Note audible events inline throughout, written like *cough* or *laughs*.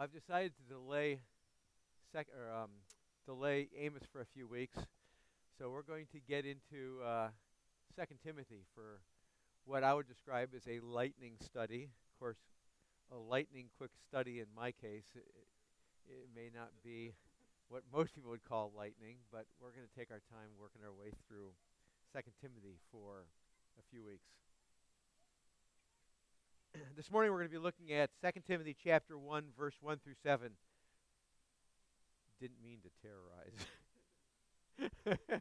Well, I've decided to delay sec- or, um, delay Amos for a few weeks, so we're going to get into uh, Second Timothy for what I would describe as a lightning study. Of course, a lightning quick study in my case. It, it may not be what most people would call lightning, but we're going to take our time working our way through Second Timothy for a few weeks. *coughs* this morning we're going to be looking at 2 Timothy chapter 1 verse 1 through 7. Didn't mean to terrorize. *laughs*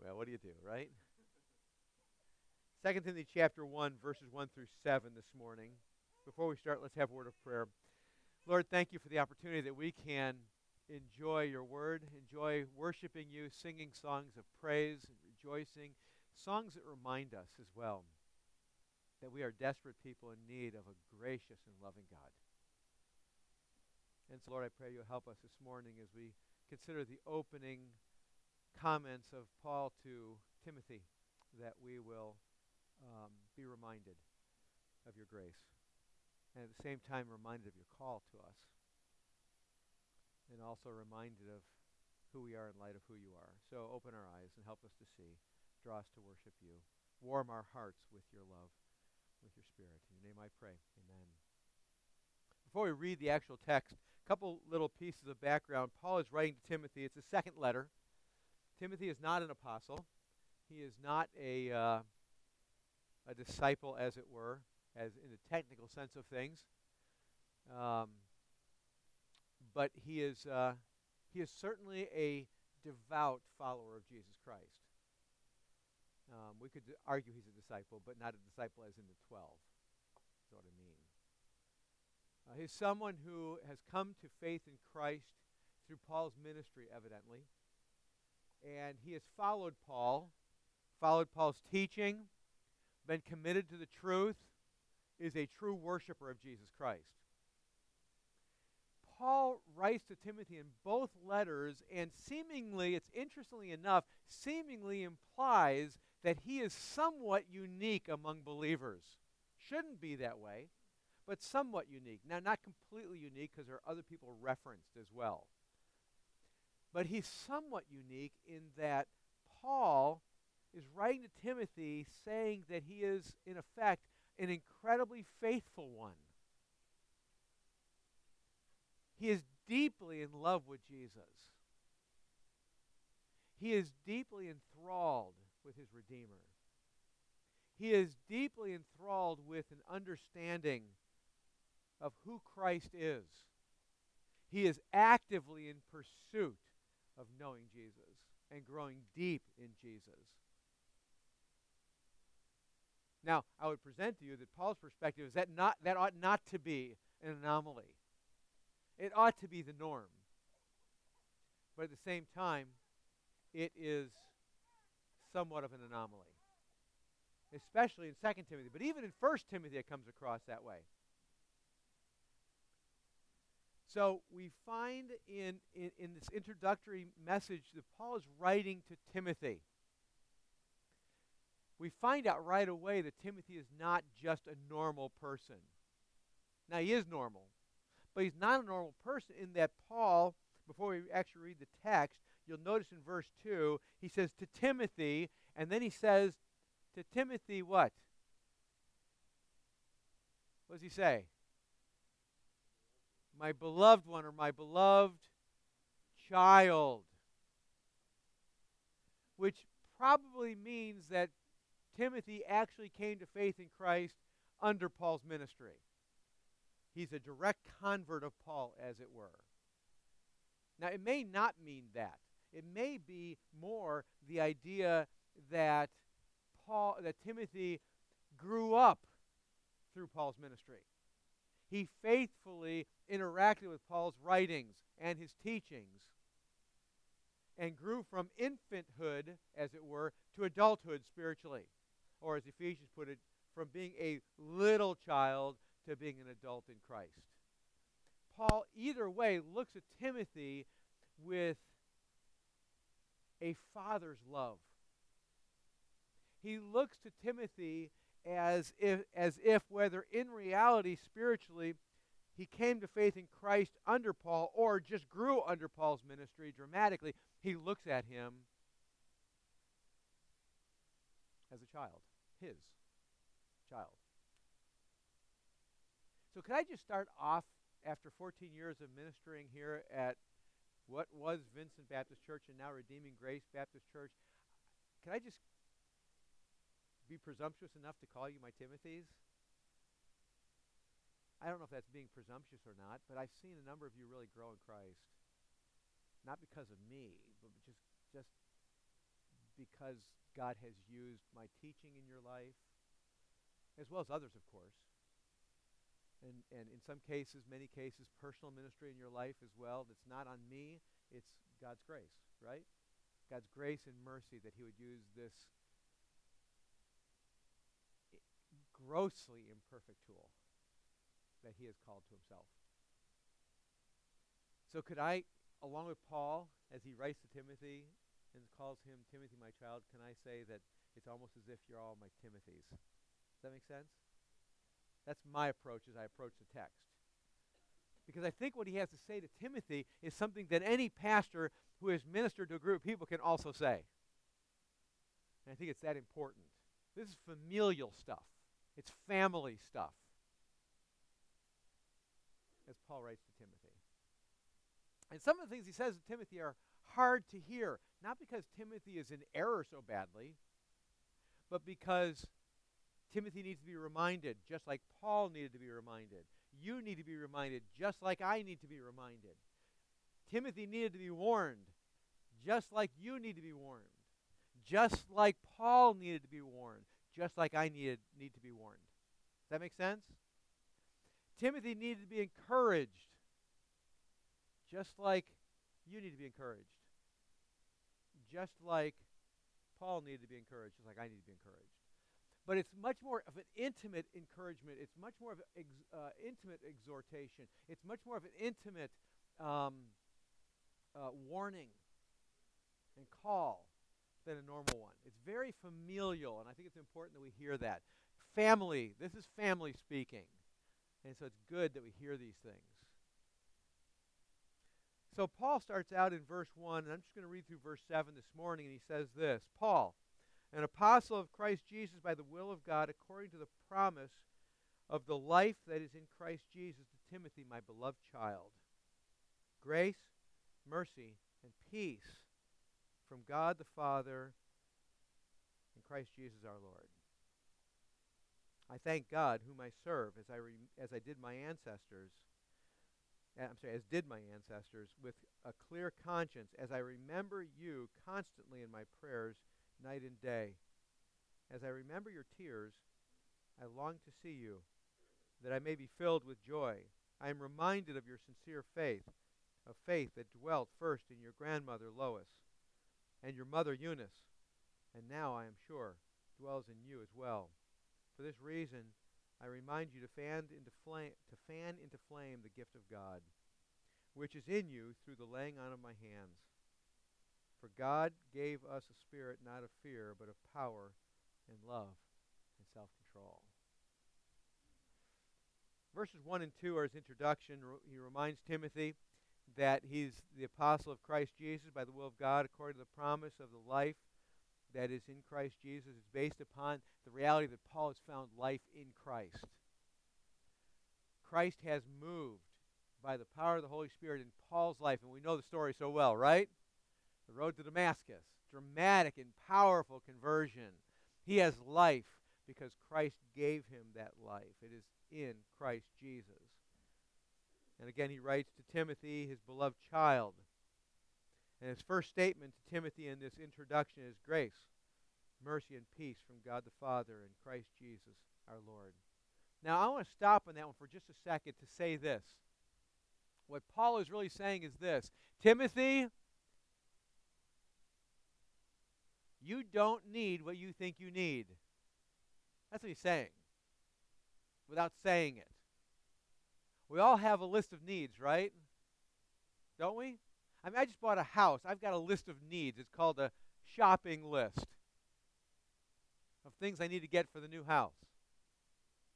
well, what do you do, right? 2 Timothy chapter 1 verses 1 through 7 this morning. Before we start, let's have a word of prayer. Lord, thank you for the opportunity that we can enjoy your word, enjoy worshiping you, singing songs of praise and rejoicing, songs that remind us as well that we are desperate people in need of a gracious and loving God. And so, Lord, I pray you'll help us this morning as we consider the opening comments of Paul to Timothy, that we will um, be reminded of your grace. And at the same time, reminded of your call to us. And also reminded of who we are in light of who you are. So open our eyes and help us to see. Draw us to worship you. Warm our hearts with your love with your Spirit. In your name I pray. Amen. Before we read the actual text, a couple little pieces of background. Paul is writing to Timothy. It's a second letter. Timothy is not an apostle. He is not a uh, a disciple, as it were, as in the technical sense of things. Um, but he is uh, he is certainly a devout follower of Jesus Christ. Um, we could argue he's a disciple, but not a disciple as in the 12. That's what I mean. Uh, he's someone who has come to faith in Christ through Paul's ministry, evidently. And he has followed Paul, followed Paul's teaching, been committed to the truth, is a true worshiper of Jesus Christ. Paul writes to Timothy in both letters, and seemingly, it's interestingly enough, seemingly implies that he is somewhat unique among believers. Shouldn't be that way, but somewhat unique. Now, not completely unique because there are other people referenced as well. But he's somewhat unique in that Paul is writing to Timothy saying that he is, in effect, an incredibly faithful one. He is deeply in love with Jesus. He is deeply enthralled with his Redeemer. He is deeply enthralled with an understanding of who Christ is. He is actively in pursuit of knowing Jesus and growing deep in Jesus. Now, I would present to you that Paul's perspective is that not that ought not to be an anomaly. It ought to be the norm. But at the same time, it is somewhat of an anomaly, especially in 2 Timothy. But even in 1 Timothy, it comes across that way. So we find in, in, in, this introductory message that Paul is writing to Timothy. We find out right away that Timothy is not just a normal person. Now, he is normal, but he's not a normal person in that Paul, before we actually read the text, you'll notice in verse 2, he says to Timothy, and then he says to Timothy, what? What does he say? My beloved one, or my beloved child. Which probably means that Timothy actually came to faith in Christ under Paul's ministry. He's a direct convert of Paul, as it were. Now, it may not mean that. It may be more the idea that Paul that Timothy grew up through Paul's ministry. He faithfully interacted with Paul's writings and his teachings and grew from infanthood, as it were, to adulthood spiritually. Or, as Ephesians put it, from being a little child to being an adult in Christ. Paul, either way, looks at Timothy with a father's love. He looks to Timothy as if, as if whether in reality, spiritually, he came to faith in Christ under Paul or just grew under Paul's ministry dramatically, he looks at him as a child, his child. So, could I just start off after 14 years of ministering here at what was Vincent Baptist Church and now Redeeming Grace Baptist Church? Can I just be presumptuous enough to call you my Timothys? I don't know if that's being presumptuous or not, but I've seen a number of you really grow in Christ. Not because of me, but just just because God has used my teaching in your life, as well as others, of course. And, and in some cases, many cases, personal ministry in your life as well. That's not on me, it's God's grace, right? God's grace and mercy that He would use this grossly imperfect tool that he has called to himself. So, could I, along with Paul, as he writes to Timothy and calls him Timothy, my child, can I say that it's almost as if you're all my Timothys? Does that make sense? That's my approach as I approach the text. Because I think what he has to say to Timothy is something that any pastor who has ministered to a group of people can also say. And I think it's that important. This is familial stuff, it's family stuff as Paul writes to Timothy. And some of the things he says to Timothy are hard to hear, not because Timothy is in error so badly, but because Timothy needs to be reminded, just like Paul needed to be reminded. You need to be reminded, just like I need to be reminded. Timothy needed to be warned, just like you need to be warned. Just like Paul needed to be warned, just like I needed need to be warned. Does that make sense? Timothy needed to be encouraged, just like you need to be encouraged. Just like Paul needed to be encouraged, just like I need to be encouraged. But it's much more of an intimate encouragement. It's much more of an ex, uh, intimate exhortation. It's much more of an intimate um, uh, warning and call than a normal one. It's very familial, and I think it's important that we hear that. Family, this is family speaking. And so it's good that we hear these things. So Paul starts out in verse 1, and I'm just going to read through verse 7 this morning, and he says this Paul, an apostle of Christ Jesus by the will of God, according to the promise of the life that is in Christ Jesus, to Timothy, my beloved child. Grace, mercy, and peace from God the Father and Christ Jesus our Lord. I thank God, whom I serve, as I, re- as I did my ancestors. I'm sorry, as did my ancestors, with a clear conscience, as I remember you constantly in my prayers, night and day. As I remember your tears, I long to see you, that I may be filled with joy. I am reminded of your sincere faith, a faith that dwelt first in your grandmother Lois and your mother Eunice, and now, I am sure, dwells in you as well. For this reason, I remind you to fan into flame, to fan into flame the gift of God, which is in you through the laying on of my hands. For God gave us a spirit not of fear, but of power and love and self-control. Verses 1 and 2 are his introduction. He reminds Timothy that he's the apostle of Christ Jesus by the will of God according to the promise of the life that is in Christ Jesus is based upon the reality that Paul has found life in Christ. Christ has moved by the power of the Holy Spirit in Paul's life, and we know the story so well, right? The road to Damascus, dramatic and powerful conversion. He has life because Christ gave him that life. It is in Christ Jesus. And again, he writes to Timothy, his beloved child. And his first statement to Timothy in this introduction is grace, mercy, and peace from God the Father and Christ Jesus our Lord. Now, I want to stop on that one for just a second to say this. What Paul is really saying is this Timothy, you don't need what you think you need. That's what he's saying without saying it. We all have a list of needs, right? Don't we? I mean, I just bought a house. I've got a list of needs. It's called a shopping list of things I need to get for the new house.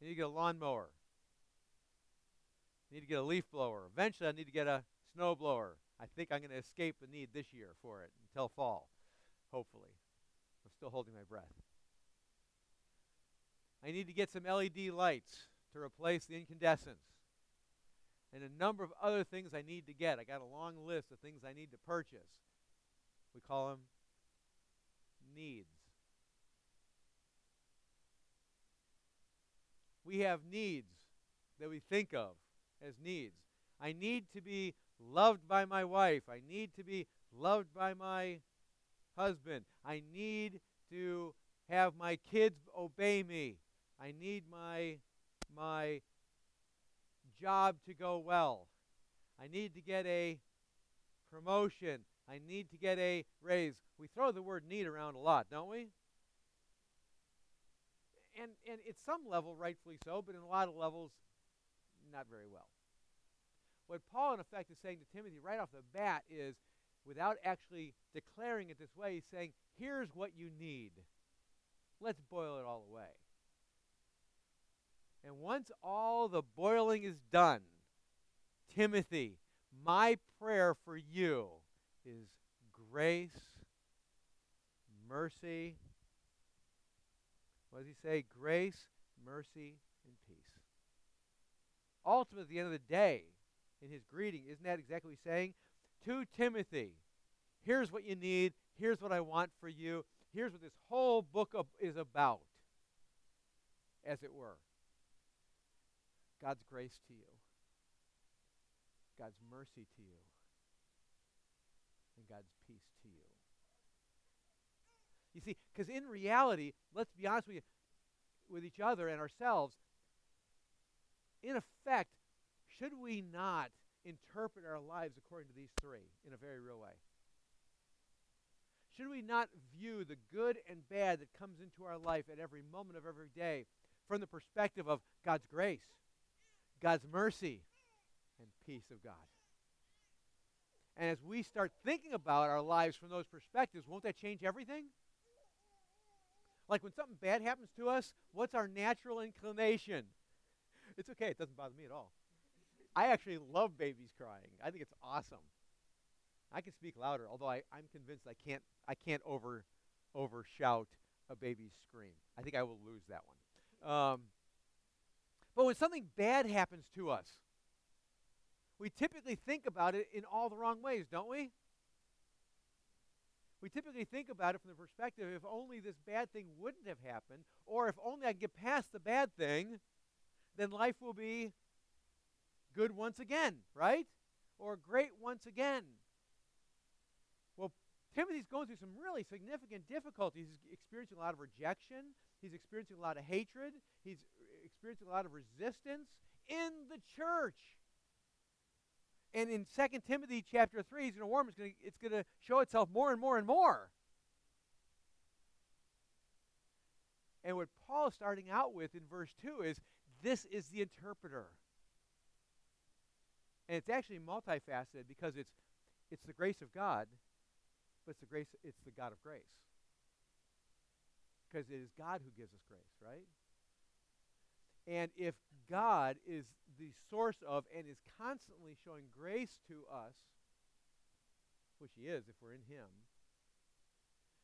I need to get a lawnmower. I need to get a leaf blower. Eventually, I need to get a snow blower. I think I'm going to escape the need this year for it until fall, hopefully. I'm still holding my breath. I need to get some LED lights to replace the incandescents. And a number of other things I need to get. I got a long list of things I need to purchase. We call them needs. We have needs that we think of as needs. I need to be loved by my wife. I need to be loved by my husband. I need to have my kids obey me. I need my my job to go well. I need to get a promotion. I need to get a raise. We throw the word need around a lot, don't we? And and at some level rightfully so, but in a lot of levels not very well. What Paul in effect is saying to Timothy right off the bat is without actually declaring it this way, he's saying, here's what you need. Let's boil it all away. And once all the boiling is done, Timothy, my prayer for you is grace, mercy. What does he say? Grace, mercy, and peace. Ultimately, at the end of the day, in his greeting, isn't that exactly what he's saying? To Timothy, here's what you need. Here's what I want for you. Here's what this whole book is about, as it were. God's grace to you, God's mercy to you, and God's peace to you. You see, because in reality, let's be honest with you, with each other and ourselves, in effect, should we not interpret our lives according to these three in a very real way? Should we not view the good and bad that comes into our life at every moment of every day from the perspective of God's grace? God's mercy, and peace of God. And as we start thinking about our lives from those perspectives, won't that change everything? Like when something bad happens to us, what's our natural inclination? It's okay, it doesn't bother me at all. I actually love babies crying. I think it's awesome. I can speak louder, although I, I'm convinced I can't I can't over over shout a baby's scream. I think I will lose that one. Um, but when something bad happens to us, we typically think about it in all the wrong ways, don't we? We typically think about it from the perspective if only this bad thing wouldn't have happened, or if only I could get past the bad thing, then life will be good once again, right? Or great once again. Well, Timothy's going through some really significant difficulties. He's experiencing a lot of rejection. He's experiencing a lot of hatred. He's experiencing a lot of resistance in the church. And in 2 Timothy chapter 3, he's going to warn it's going to, it's going to show itself more and more and more. And what Paul is starting out with in verse 2 is this is the interpreter. And it's actually multifaceted because it's it's the grace of God, but it's the grace it's the God of grace. Because it is God who gives us grace, right? And if God is the source of and is constantly showing grace to us, which He is if we're in Him,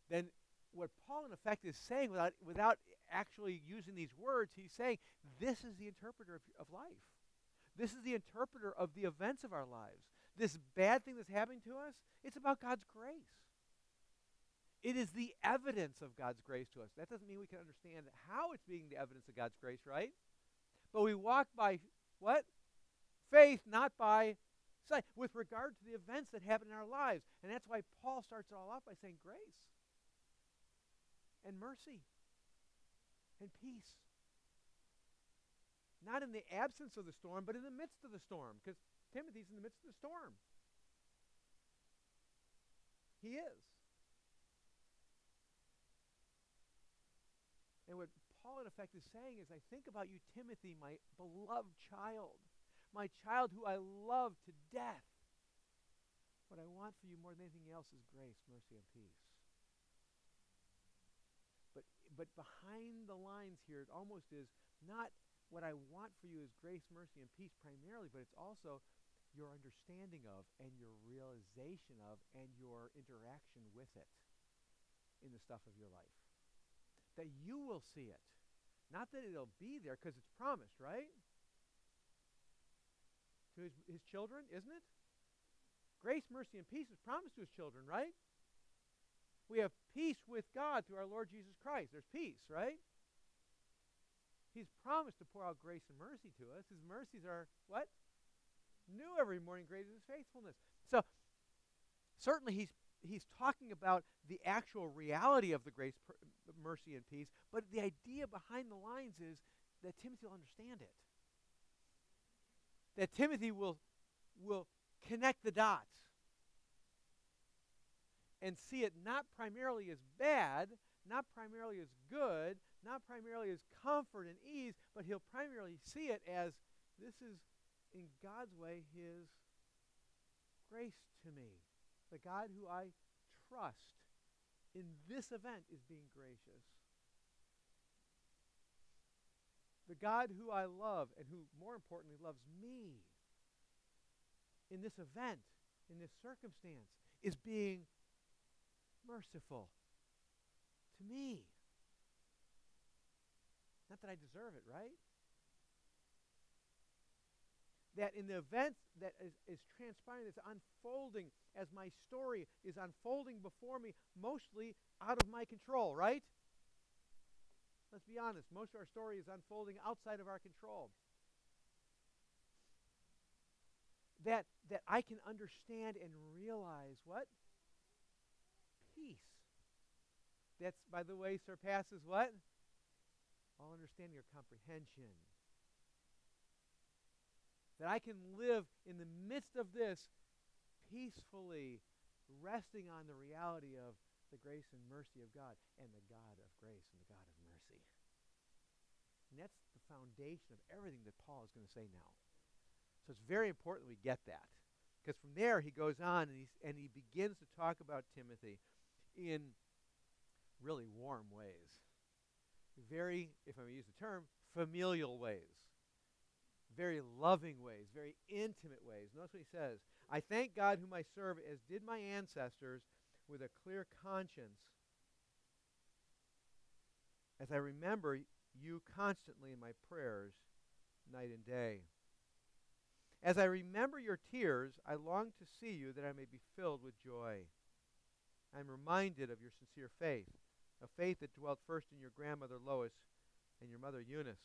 then what Paul, in effect, is saying without, without actually using these words, he's saying this is the interpreter of, of life. This is the interpreter of the events of our lives. This bad thing that's happening to us, it's about God's grace. It is the evidence of God's grace to us. That doesn't mean we can understand how it's being the evidence of God's grace, right? But we walk by what? Faith, not by sight, with regard to the events that happen in our lives. And that's why Paul starts it all off by saying grace and mercy and peace. Not in the absence of the storm, but in the midst of the storm, because Timothy's in the midst of the storm. He is. And what Paul, in effect, is saying is, I think about you, Timothy, my beloved child, my child who I love to death. What I want for you more than anything else is grace, mercy, and peace. But, but behind the lines here, it almost is not what I want for you is grace, mercy, and peace primarily, but it's also your understanding of and your realization of and your interaction with it in the stuff of your life. That you will see it. Not that it'll be there because it's promised, right? To his, his children, isn't it? Grace, mercy, and peace is promised to his children, right? We have peace with God through our Lord Jesus Christ. There's peace, right? He's promised to pour out grace and mercy to us. His mercies are what? New every morning, great is his faithfulness. So certainly he's he's talking about the actual reality of the grace, per, mercy, and peace, but the idea behind the lines is that Timothy will understand it. That Timothy will will connect the dots and see it not primarily as bad, not primarily as good, not primarily as comfort and ease, but he'll primarily see it as this is, in God's way, his grace to me. The God who I trust in this event is being gracious. The God who I love and who, more importantly, loves me in this event, in this circumstance, is being merciful to me. Not that I deserve it, right? That in the events that is, is transpiring, that's unfolding as my story is unfolding before me, mostly out of my control, right? Let's be honest. Most of our story is unfolding outside of our control. That, that I can understand and realize what? Peace. That's, by the way, surpasses what? All understanding or comprehension. That I can live in the midst of this peacefully, resting on the reality of the grace and mercy of God and the God of grace and the God of mercy. And that's the foundation of everything that Paul is going to say now. So it's very important we get that. Because from there he goes on and, and he begins to talk about Timothy in really warm ways. Very, if I may use the term, familial ways. Very loving ways, very intimate ways. Notice what he says. I thank God whom I serve as did my ancestors with a clear conscience as I remember you constantly in my prayers night and day. As I remember your tears, I long to see you that I may be filled with joy. I am reminded of your sincere faith, a faith that dwelt first in your grandmother Lois and your mother Eunice,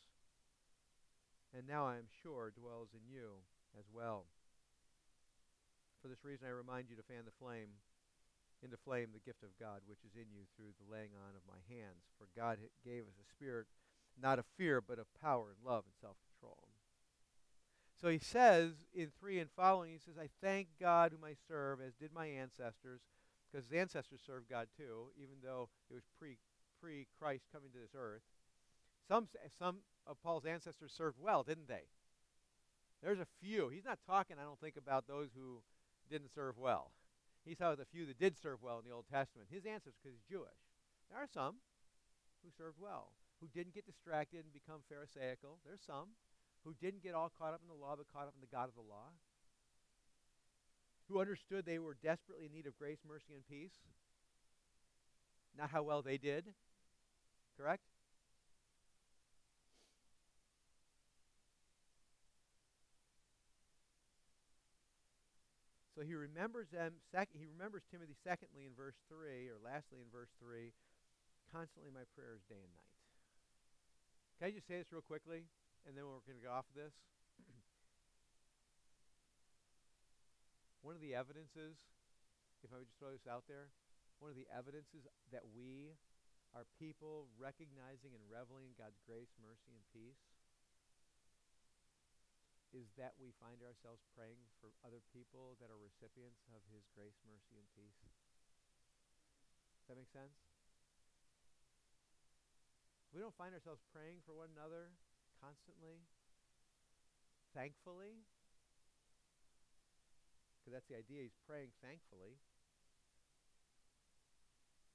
and now I am sure dwells in you as well. For this reason, I remind you to fan the flame into flame the gift of God which is in you through the laying on of my hands. For God gave us a spirit not of fear, but of power and love and self control. So he says in 3 and following, he says, I thank God whom I serve, as did my ancestors, because his ancestors served God too, even though it was pre pre Christ coming to this earth. Some some of Paul's ancestors served well, didn't they? There's a few. He's not talking, I don't think, about those who didn't serve well. He's talking about the few that did serve well in the Old Testament. His ancestors, because he's Jewish. There are some who served well, who didn't get distracted and become Pharisaical. There's some who didn't get all caught up in the law, but caught up in the God of the law who understood they were desperately in need of grace, mercy, and peace. Not how well they did. Correct? So he remembers them. Sec- he remembers Timothy. Secondly, in verse three, or lastly in verse three, constantly my prayers day and night. Can I just say this real quickly, and then we're going to go off of this? One of the evidences, if I would just throw this out there, one of the evidences that we are people recognizing and reveling in God's grace, mercy, and peace is that we find ourselves praying for other people that are recipients of His grace, mercy, and peace. Does that make sense? We don't find ourselves praying for one another constantly, thankfully, because that's the idea. He's praying thankfully.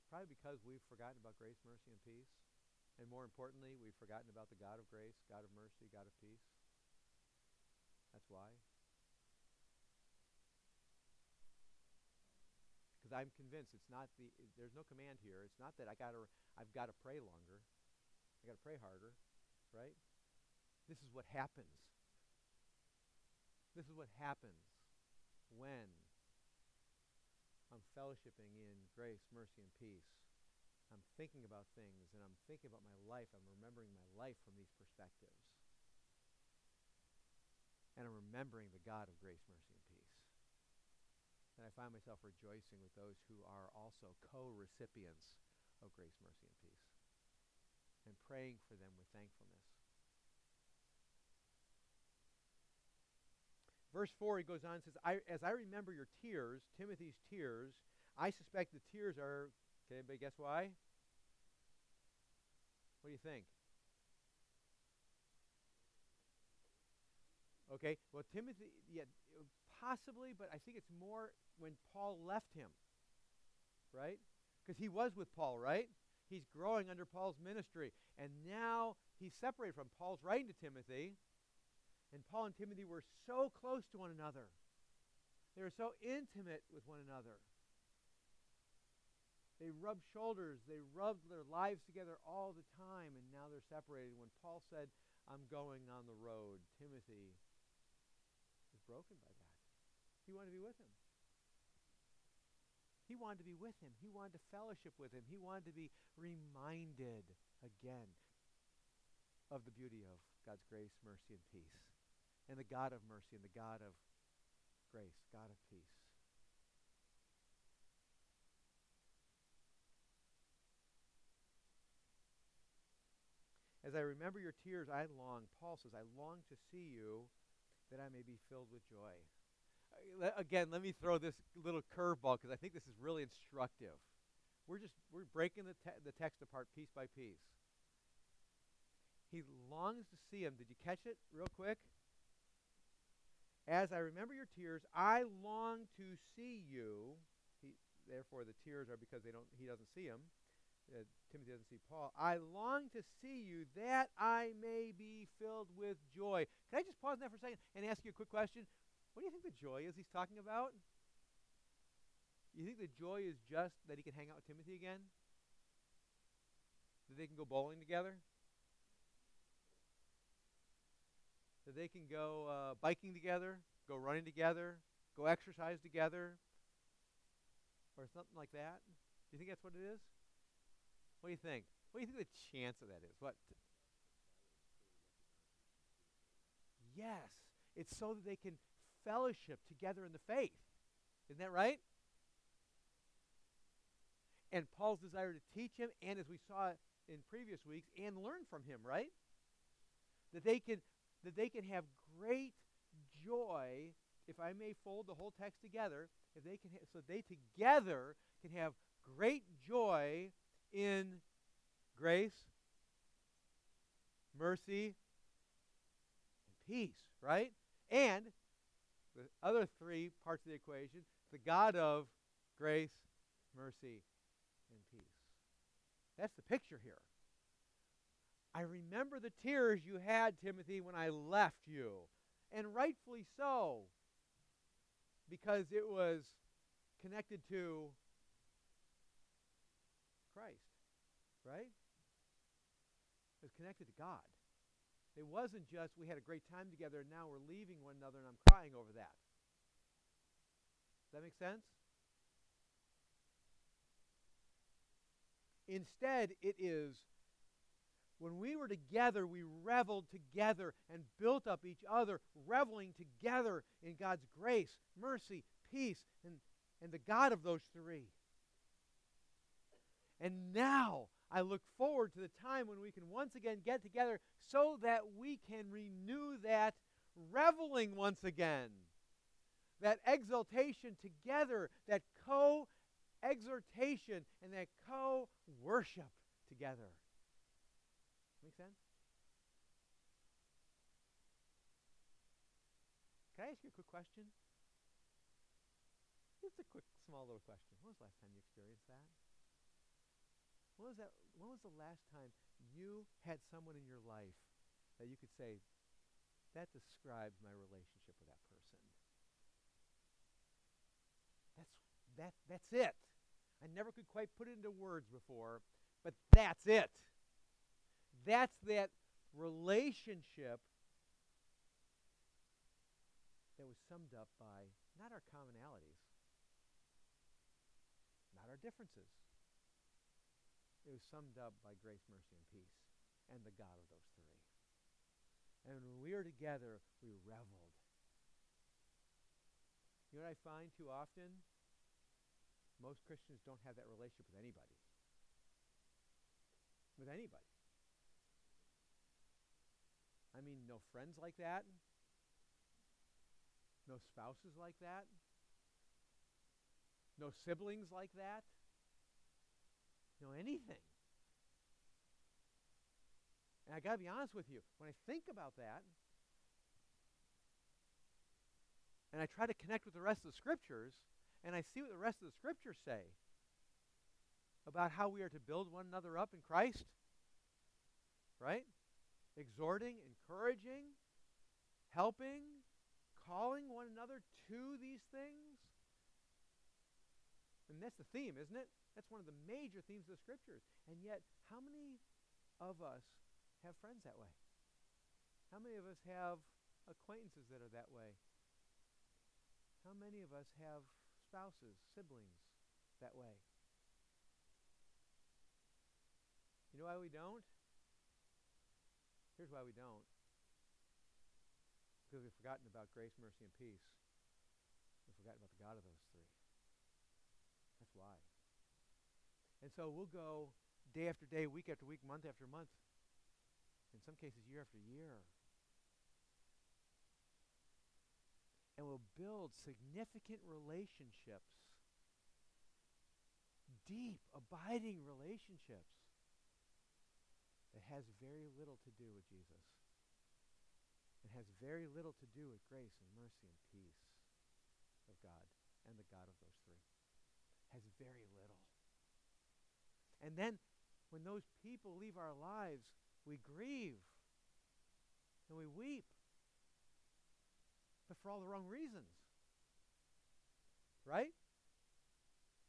Probably because we've forgotten about grace, mercy, and peace. And more importantly, we've forgotten about the God of grace, God of mercy, God of peace. That's why. Because I'm convinced it's not the there's no command here. It's not that I got to I've got to pray longer. I got to pray harder, right? This is what happens. This is what happens when I'm fellowshipping in grace, mercy, and peace. I'm thinking about things and I'm thinking about my life. I'm remembering my life from these perspectives. And I'm remembering the God of grace, mercy, and peace. And I find myself rejoicing with those who are also co recipients of grace, mercy, and peace. And praying for them with thankfulness. Verse 4, he goes on and says, I, As I remember your tears, Timothy's tears, I suspect the tears are, can anybody guess why? What do you think? Okay, well, Timothy, yeah, possibly, but I think it's more when Paul left him, right? Because he was with Paul, right? He's growing under Paul's ministry. And now he's separated from Paul's writing to Timothy. And Paul and Timothy were so close to one another. They were so intimate with one another. They rubbed shoulders, they rubbed their lives together all the time, and now they're separated. When Paul said, I'm going on the road, Timothy was broken by that. He wanted to be with him. He wanted to be with him. He wanted to fellowship with him. He wanted to be reminded again of the beauty of God's grace, mercy, and peace and the God of mercy and the God of grace, God of peace. As I remember your tears, I long, Paul says, I long to see you that I may be filled with joy. Uh, again, let me throw this little curveball because I think this is really instructive. We're just we're breaking the, te- the text apart piece by piece. He longs to see him. Did you catch it real quick? As I remember your tears, I long to see you. He, therefore, the tears are because they don't. He doesn't see him. Uh, Timothy doesn't see Paul. I long to see you that I may be filled with joy. Can I just pause that for a second and ask you a quick question? What do you think the joy is he's talking about? You think the joy is just that he can hang out with Timothy again? That they can go bowling together? That they can go uh, biking together, go running together, go exercise together, or something like that? Do you think that's what it is? What do you think? What do you think the chance of that is? What? Yes, it's so that they can fellowship together in the faith. Isn't that right? And Paul's desire to teach him, and as we saw in previous weeks, and learn from him, right? That they can that they can have great joy, if I may fold the whole text together, if they can, ha- so they together can have great joy in grace, mercy, and peace, right? And the other three parts of the equation, the God of grace, mercy, and peace. That's the picture here. I remember the tears you had, Timothy, when I left you. And rightfully so, because it was connected to Christ, right? It was connected to God. It wasn't just we had a great time together and now we're leaving one another and I'm crying over that. Does that make sense? Instead, it is when we were together, we reveled together and built up each other, reveling together in God's grace, mercy, peace, and, and the God of those three. And now I look forward to the time when we can once again get together so that we can renew that reveling once again. That exaltation together, that co exhortation, and that co worship together. Make sense? Can I ask you a quick question? Just a quick, small little question. When was the last time you experienced that? When was that? When was the last time you had someone in your life that you could say, that describes my relationship with that person. That's, that, that's it. I never could quite put it into words before, but that's it. That's that relationship that was summed up by not our commonalities, not our differences. It was summed up by grace, mercy, and peace, and the God of those three. And when we were together, we reveled. You know what I find too often? Most Christians don't have that relationship with anybody. With anybody. I mean, no friends like that. No spouses like that. No siblings like that. No anything. And I got to be honest with you, when I think about that, and I try to connect with the rest of the scriptures, and I see what the rest of the scriptures say about how we are to build one another up in Christ, right? Exhorting, encouraging, helping, calling one another to these things. And that's the theme, isn't it? That's one of the major themes of the scriptures. And yet, how many of us have friends that way? How many of us have acquaintances that are that way? How many of us have spouses, siblings that way? You know why we don't? Here's why we don't. Because we've forgotten about grace, mercy, and peace. We've forgotten about the God of those three. That's why. And so we'll go day after day, week after week, month after month, in some cases, year after year. And we'll build significant relationships, deep, abiding relationships that has very little to do with Jesus. It has very little to do with grace and mercy and peace of God and the God of those three. It Has very little. And then when those people leave our lives, we grieve and we weep but for all the wrong reasons. Right?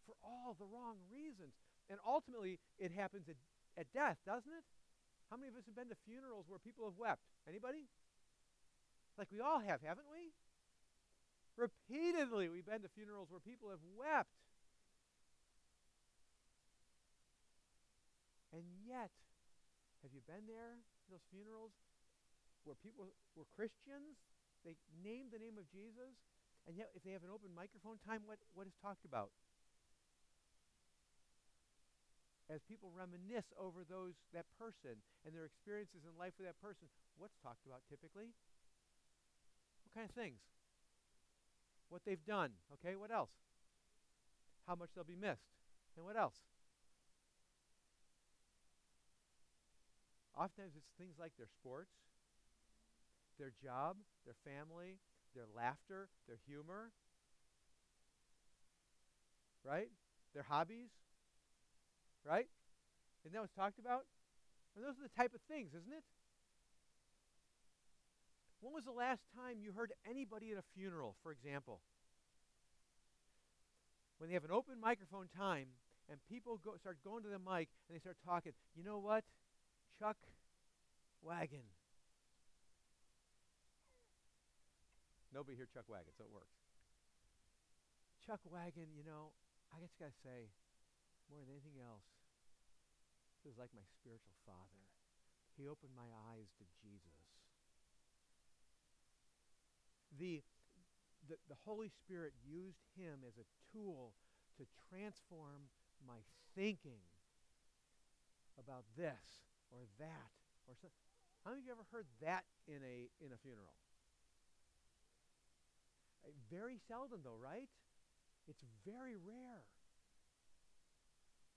For all the wrong reasons. And ultimately, it happens at, at death, doesn't it? How many of us have been to funerals where people have wept? Anybody? Like we all have, haven't we? Repeatedly, we've been to funerals where people have wept. And yet, have you been there, those funerals, where people were Christians they name the name of Jesus, and yet if they have an open microphone time, what, what is talked about? As people reminisce over those that person and their experiences in life with that person, what's talked about typically? What kind of things? What they've done. Okay, what else? How much they'll be missed. And what else? Oftentimes it's things like their sports, their job, their family, their laughter, their humor, right? Their hobbies, right? Isn't that what's talked about? And those are the type of things, isn't it? When was the last time you heard anybody at a funeral, for example? When they have an open microphone time and people go, start going to the mic and they start talking, you know what? Chuck Wagon Nobody here Chuck Wagon, so it works. Chuck Wagon, you know, I just got to say, more than anything else, was like my spiritual father. He opened my eyes to Jesus. The, the, the Holy Spirit used him as a tool to transform my thinking about this or that or something. How many of you ever heard that in a in a funeral? Eh, very seldom, though, right? It's very rare.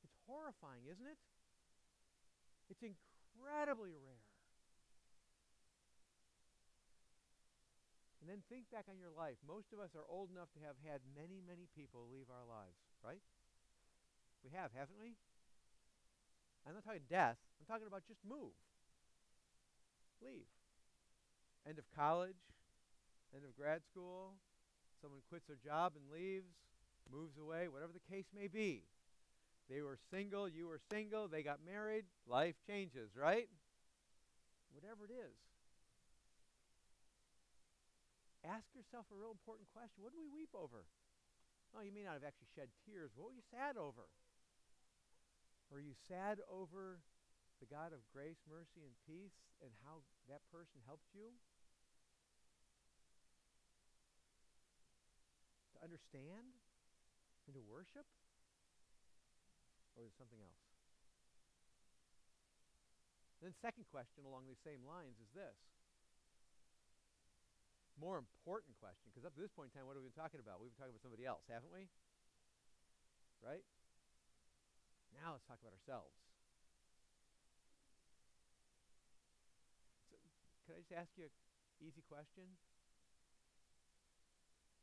It's horrifying, isn't it? It's incredibly rare. And then think back on your life. Most of us are old enough to have had many, many people leave our lives, right? We have, haven't we? I'm not talking death. I'm talking about just move. Leave. End of college, end of grad school, someone quits their job and leaves, moves away, whatever the case may be. They were single, you were single, they got married, life changes, right? Whatever it is. Ask yourself a real important question. What do we weep over? Oh, you may not have actually shed tears. What were you sad over? Were you sad over the God of grace, mercy, and peace and how that person helped you? To understand and to worship? Or it something else? Then, second question along these same lines is this more important question, because up to this point in time, what have we been talking about? We've been talking about somebody else, haven't we? Right? Now let's talk about ourselves. So, can I just ask you an easy question?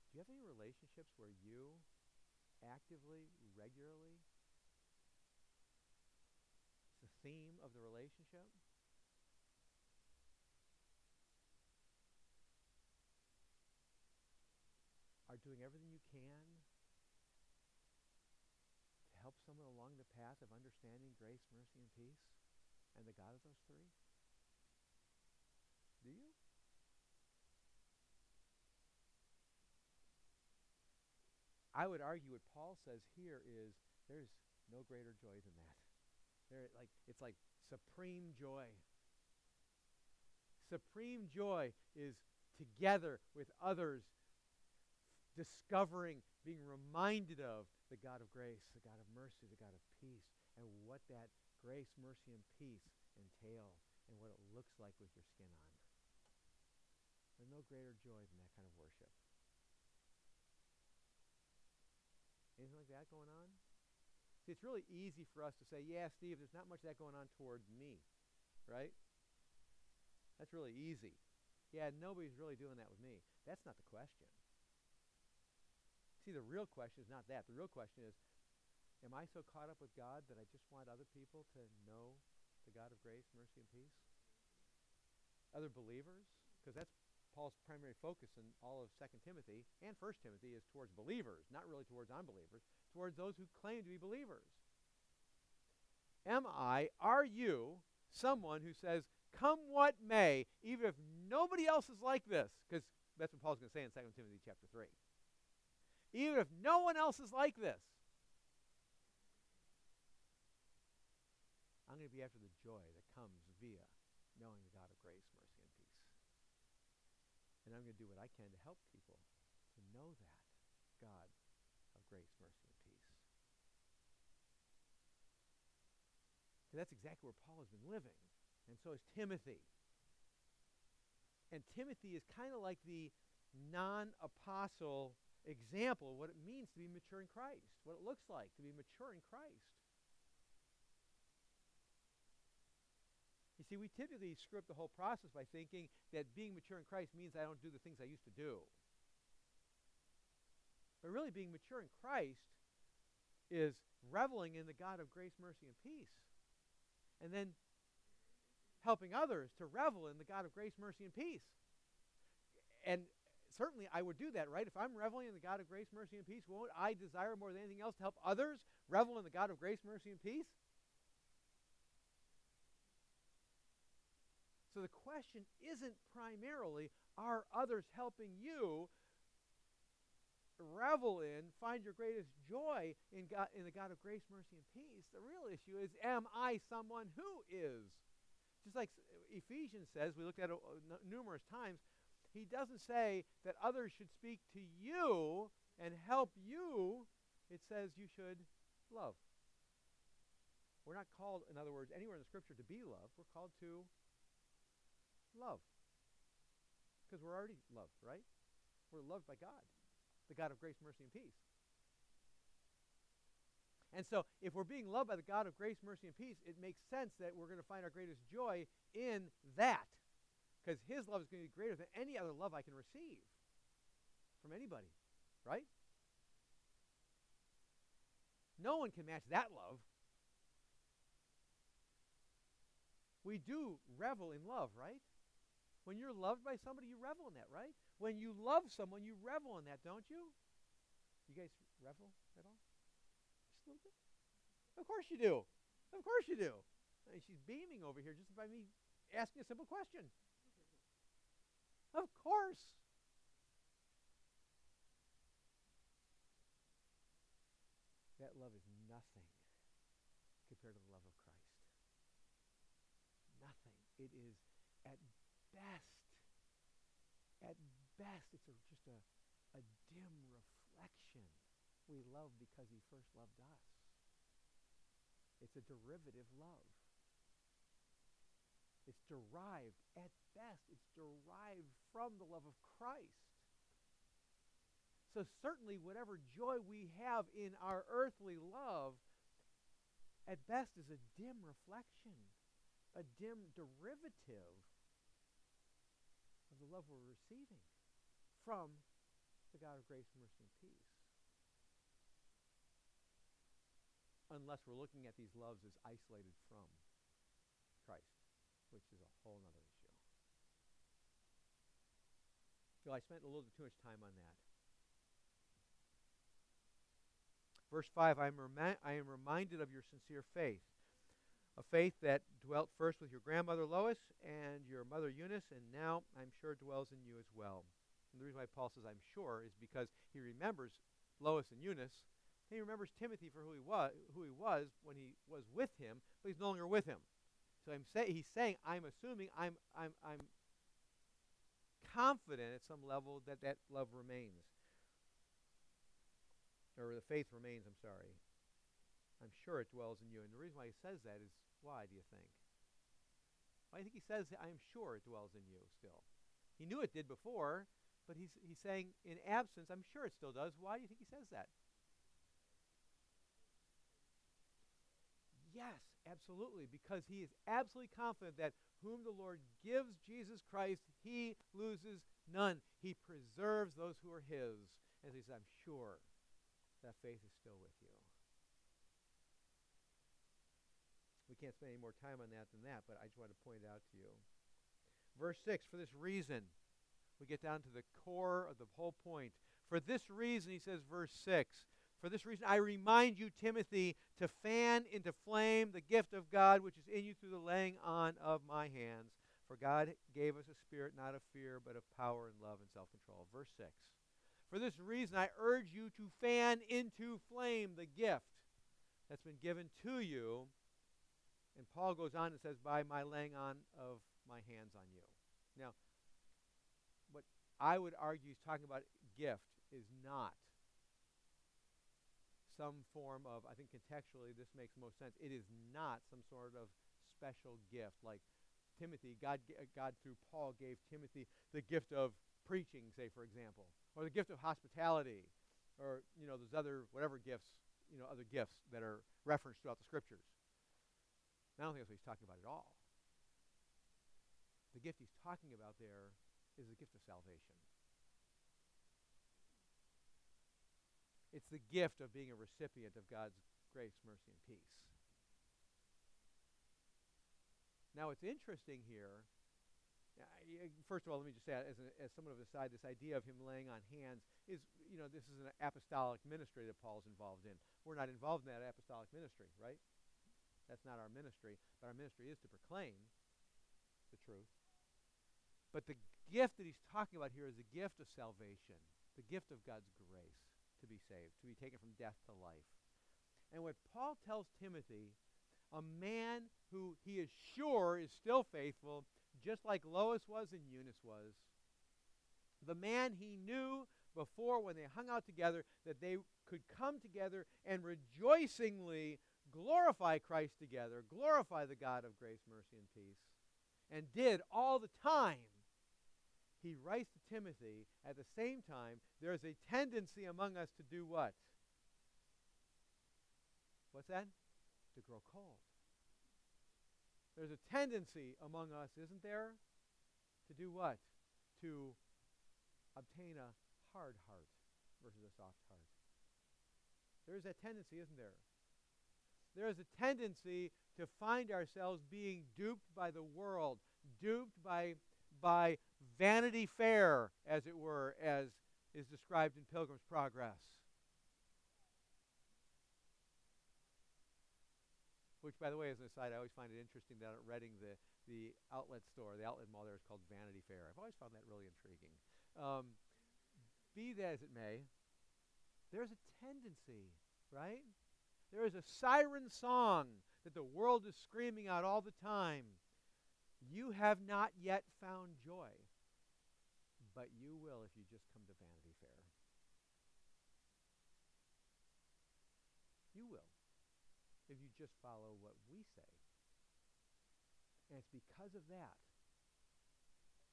Do you have any relationships where you actively, regularly, theme of the relationship? are doing everything you can to help someone along the path of understanding grace, mercy, and peace and the God of those three? Do you? I would argue what Paul says here is there's no greater joy than that. There, like it's like supreme joy. Supreme joy is together with others discovering, being reminded of the God of grace, the God of mercy, the God of peace, and what that grace, mercy, and peace entail, and what it looks like with your skin on. There's no greater joy than that kind of worship. Anything like that going on? See, it's really easy for us to say, yeah, Steve, there's not much of that going on toward me, right? That's really easy. Yeah, nobody's really doing that with me. That's not the question. See, the real question is not that. The real question is, am I so caught up with God that I just want other people to know the God of grace, mercy, and peace? Other believers? Because that's Paul's primary focus in all of 2 Timothy and 1 Timothy is towards believers, not really towards unbelievers, towards those who claim to be believers. Am I, are you, someone who says, come what may, even if nobody else is like this? Because that's what Paul's going to say in 2 Timothy chapter 3 even if no one else is like this. I'm going to be after the joy that comes via knowing the God of grace, mercy, and peace. And I'm going to do what I can to help people to know that God of grace, mercy, and peace. Because that's exactly where Paul has been living. And so is Timothy. And Timothy is kind of like the non apostle example of what it means to be mature in Christ, what it looks like to be mature in Christ. See, we typically script the whole process by thinking that being mature in Christ means I don't do the things I used to do. But really, being mature in Christ is reveling in the God of grace, mercy, and peace. And then helping others to revel in the God of grace, mercy, and peace. And certainly I would do that, right? If I'm reveling in the God of grace, mercy, and peace, won't I desire more than anything else to help others revel in the God of grace, mercy, and peace? So the question isn't primarily, are others helping you revel in, find your greatest joy in, God, in the God of grace, mercy, and peace? The real issue is, am I someone who is? Just like Ephesians says, we looked at it uh, numerous times, he doesn't say that others should speak to you and help you. It says you should love. We're not called, in other words, anywhere in the scripture to be loved. We're called to love. Because we're already loved, right? We're loved by God, the God of grace, mercy, and peace. And so, if we're being loved by the God of grace, mercy, and peace, it makes sense that we're going to find our greatest joy in that because his love is going to be greater than any other love I can receive from anybody, right? No one can match that love. We do revel in love, right? When you're loved by somebody, you revel in that, right? When you love someone, you revel in that, don't you? You guys revel at all? Just a little bit? Of course you do. Of course you do. She's beaming over here just by me asking a simple question. Of course. That love is nothing compared to the love of Christ. Nothing. It is at best, at best, it's a, just a, a dim reflection. We love because he first loved us. It's a derivative love. It's derived, at best, it's derived from the love of Christ. So, certainly, whatever joy we have in our earthly love, at best, is a dim reflection, a dim derivative of the love we're receiving from the God of grace, mercy, and peace. Unless we're looking at these loves as isolated from Christ which is a whole other issue. So I spent a little bit too much time on that. Verse 5 I am, remi- I am reminded of your sincere faith, a faith that dwelt first with your grandmother Lois and your mother Eunice, and now I'm sure dwells in you as well. And the reason why Paul says I'm sure is because he remembers Lois and Eunice. He remembers Timothy for who he was, who he was when he was with him, but he's no longer with him. So I'm say, he's saying, I'm assuming, I'm, I'm, I'm confident at some level that that love remains. Or the faith remains, I'm sorry. I'm sure it dwells in you. And the reason why he says that is why, do you think? Do you think he says, I'm sure it dwells in you still? He knew it did before, but he's, he's saying, in absence, I'm sure it still does. Why do you think he says that? Yes, absolutely, because he is absolutely confident that whom the Lord gives Jesus Christ, he loses none. He preserves those who are his. As he says, I'm sure that faith is still with you. We can't spend any more time on that than that, but I just want to point it out to you. Verse 6 For this reason, we get down to the core of the whole point. For this reason, he says, verse 6 for this reason, I remind you, Timothy, to fan into flame the gift of God which is in you through the laying on of my hands. For God gave us a spirit not of fear, but of power and love and self control. Verse 6. For this reason, I urge you to fan into flame the gift that's been given to you. And Paul goes on and says, by my laying on of my hands on you. Now, I would argue he's talking about gift is not some form of, I think contextually this makes most sense. It is not some sort of special gift like Timothy, God, God through Paul gave Timothy the gift of preaching, say, for example, or the gift of hospitality, or, you know, those other, whatever gifts, you know, other gifts that are referenced throughout the scriptures. I don't think that's what he's talking about at all. The gift he's talking about there is the gift of salvation. It's the gift of being a recipient of God's grace, mercy, and peace. Now, it's interesting here. Uh, first of all, let me just say, as, a, as somewhat of an side, this idea of him laying on hands is, you know, this is an apostolic ministry that Paul's involved in. We're not involved in that apostolic ministry, right? That's not our ministry. But our ministry is to proclaim the truth. But the gift that he's talking about here is the gift of salvation, the gift of God's grace to be saved, to be taken from death to life. And what Paul tells Timothy, a man who he is sure is still faithful, just like Lois was and Eunice was, the man he knew before when they hung out together that they could come together and rejoicingly glorify Christ together, glorify the God of grace, mercy, and peace, and did all the time he writes to Timothy at the same time, there is a tendency among us to do what? What's that? To grow cold. There's a tendency among us, isn't there? To do what? To obtain a hard heart versus a soft heart. There's that tendency, isn't there? there is a tendency to find ourselves being duped by the world, duped by, by Vanity Fair, as it were, as is described in Pilgrim's Progress. Which, by the way, as an aside, I always find it interesting that at Reading, the, the outlet store, the outlet mall there is called Vanity Fair. I've always found that really intriguing. Um, be that as it may, there's a tendency, right? There is a siren song that the world is screaming out all the time. You have not yet found joy, but you will if you just come to Vanity Fair. You will if you just follow what we say. And it's because of that,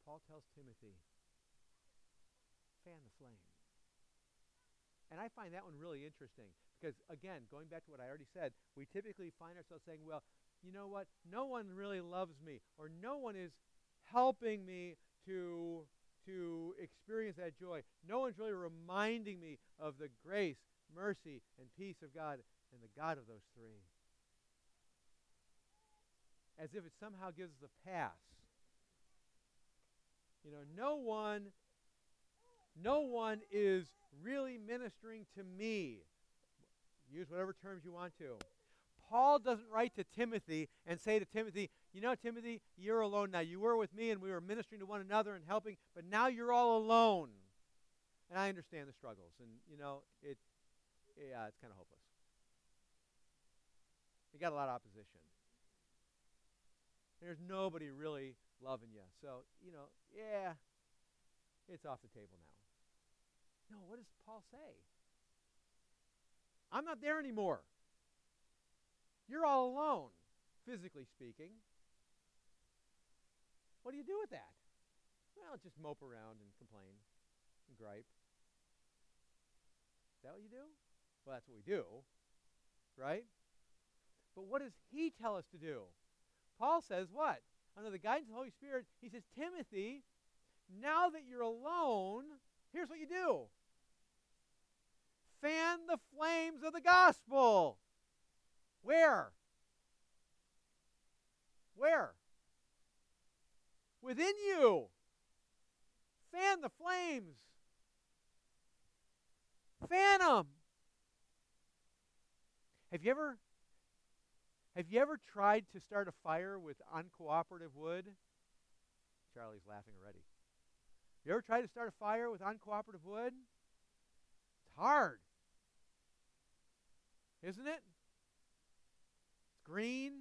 Paul tells Timothy, fan the flame. And I find that one really interesting because, again, going back to what I already said, we typically find ourselves saying, well, you know what? No one really loves me, or no one is helping me to, to experience that joy. No one's really reminding me of the grace, mercy, and peace of God and the God of those three. As if it somehow gives us a pass. You know, no one no one is really ministering to me. Use whatever terms you want to. Paul doesn't write to Timothy and say to Timothy, You know, Timothy, you're alone now. You were with me and we were ministering to one another and helping, but now you're all alone. And I understand the struggles. And, you know, it, yeah, it's kind of hopeless. You got a lot of opposition. There's nobody really loving you. So, you know, yeah, it's off the table now. No, what does Paul say? I'm not there anymore. You're all alone, physically speaking. What do you do with that? Well, just mope around and complain and gripe. Is that what you do? Well, that's what we do, right? But what does he tell us to do? Paul says what? Under the guidance of the Holy Spirit, he says, Timothy, now that you're alone, here's what you do fan the flames of the gospel. Where? Where? Within you. Fan the flames. Fan them. Have you ever have you ever tried to start a fire with uncooperative wood? Charlie's laughing already. You ever tried to start a fire with uncooperative wood? It's hard. Isn't it? It's green,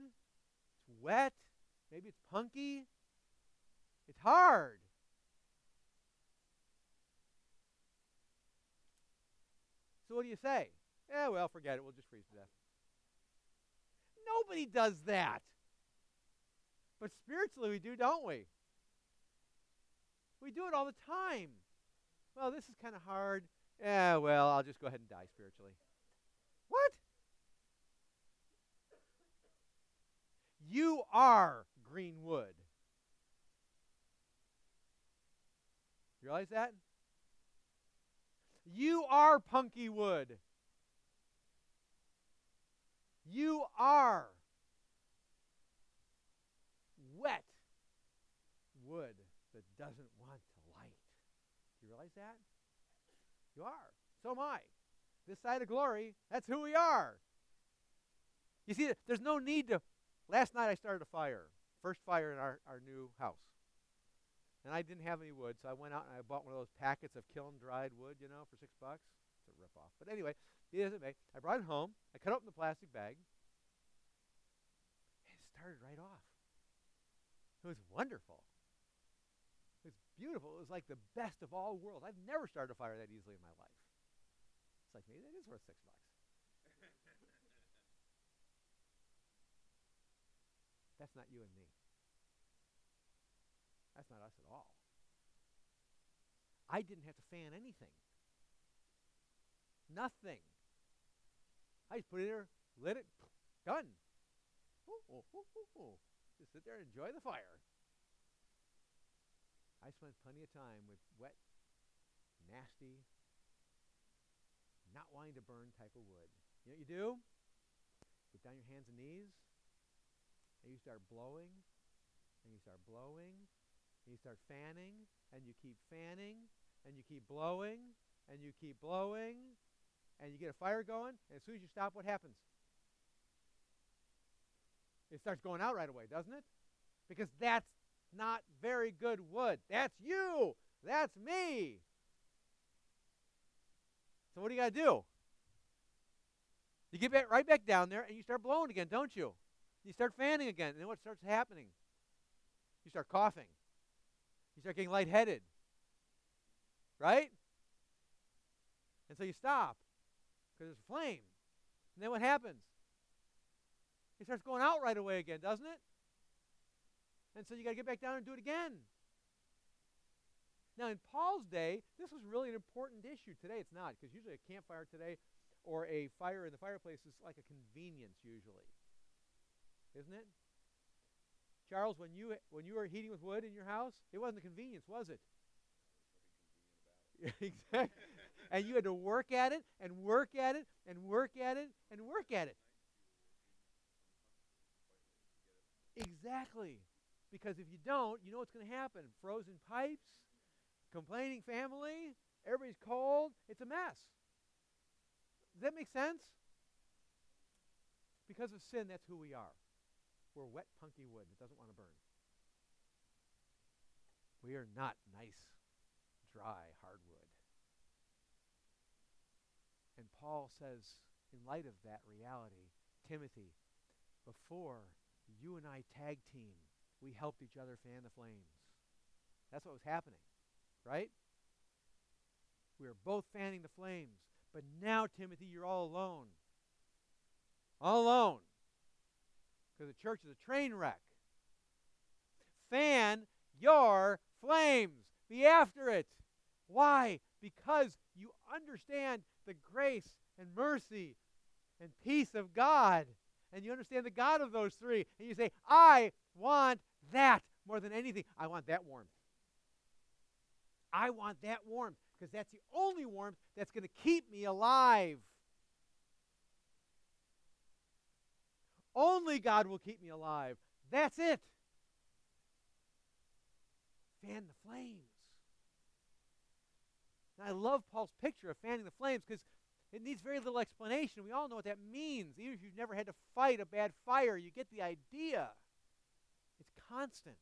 it's wet, maybe it's punky. It's hard. So what do you say? Yeah, well, forget it. We'll just freeze to death. Nobody does that. But spiritually, we do, don't we? We do it all the time. Well, this is kind of hard. Yeah, well, I'll just go ahead and die spiritually. What? You are green You realize that? You are punky wood. You are wet wood that doesn't want to light. Do you realize that? You are. So am I. This side of glory, that's who we are. You see, there's no need to. Last night I started a fire, first fire in our, our new house. And I didn't have any wood, so I went out and I bought one of those packets of kiln dried wood, you know, for six bucks. It's a rip off. But anyway, it may, I brought it home. I cut open the plastic bag. And it started right off. It was wonderful. It was beautiful. It was like the best of all worlds. I've never started a fire that easily in my life. It's like maybe that is worth six bucks. *laughs* That's not you and me. That's not us at all. I didn't have to fan anything. Nothing. I just put it there, lit it, *sniffs* done. Ooh, ooh, ooh, just sit there and enjoy the fire. I spent plenty of time with wet, nasty, not wanting to burn type of wood. You know what you do? Get down your hands and knees, and you start blowing, and you start blowing, and you start fanning, and you keep fanning, and you keep blowing, and you keep blowing, and you get a fire going, and as soon as you stop, what happens? It starts going out right away, doesn't it? Because that's not very good wood. That's you. That's me. So what do you got to do? You get back, right back down there and you start blowing again, don't you? You start fanning again. And then what starts happening? You start coughing. You start getting lightheaded. Right? And so you stop because there's a flame. And then what happens? It starts going out right away again, doesn't it? And so you got to get back down and do it again. Now, in Paul's day, this was really an important issue. Today, it's not, because usually a campfire today or a fire in the fireplace is like a convenience, usually. Isn't it? Charles, when you when you were heating with wood in your house, it wasn't a convenience, was it? *laughs* exactly. and you had to work at it and work at it and work at it and work at it. Exactly. Because if you don't, you know what's going to happen. Frozen pipes, complaining family, everybody's cold. It's a mess. Does that make sense? Because of sin, that's who we are. We're wet, punky wood that doesn't want to burn. We are not nice, dry hardwood. And Paul says, in light of that reality, Timothy, before you and I tag team, we helped each other fan the flames. That's what was happening, right? We were both fanning the flames. But now, Timothy, you're all alone. All alone. Because the church is a train wreck. Fan your flames. Be after it. Why? Because you understand the grace and mercy and peace of God. And you understand the God of those three. And you say, I want that more than anything. I want that warmth. I want that warmth because that's the only warmth that's going to keep me alive. Only God will keep me alive. That's it. Fan the flames. And I love Paul's picture of fanning the flames because it needs very little explanation. We all know what that means. Even if you've never had to fight a bad fire, you get the idea. It's constant.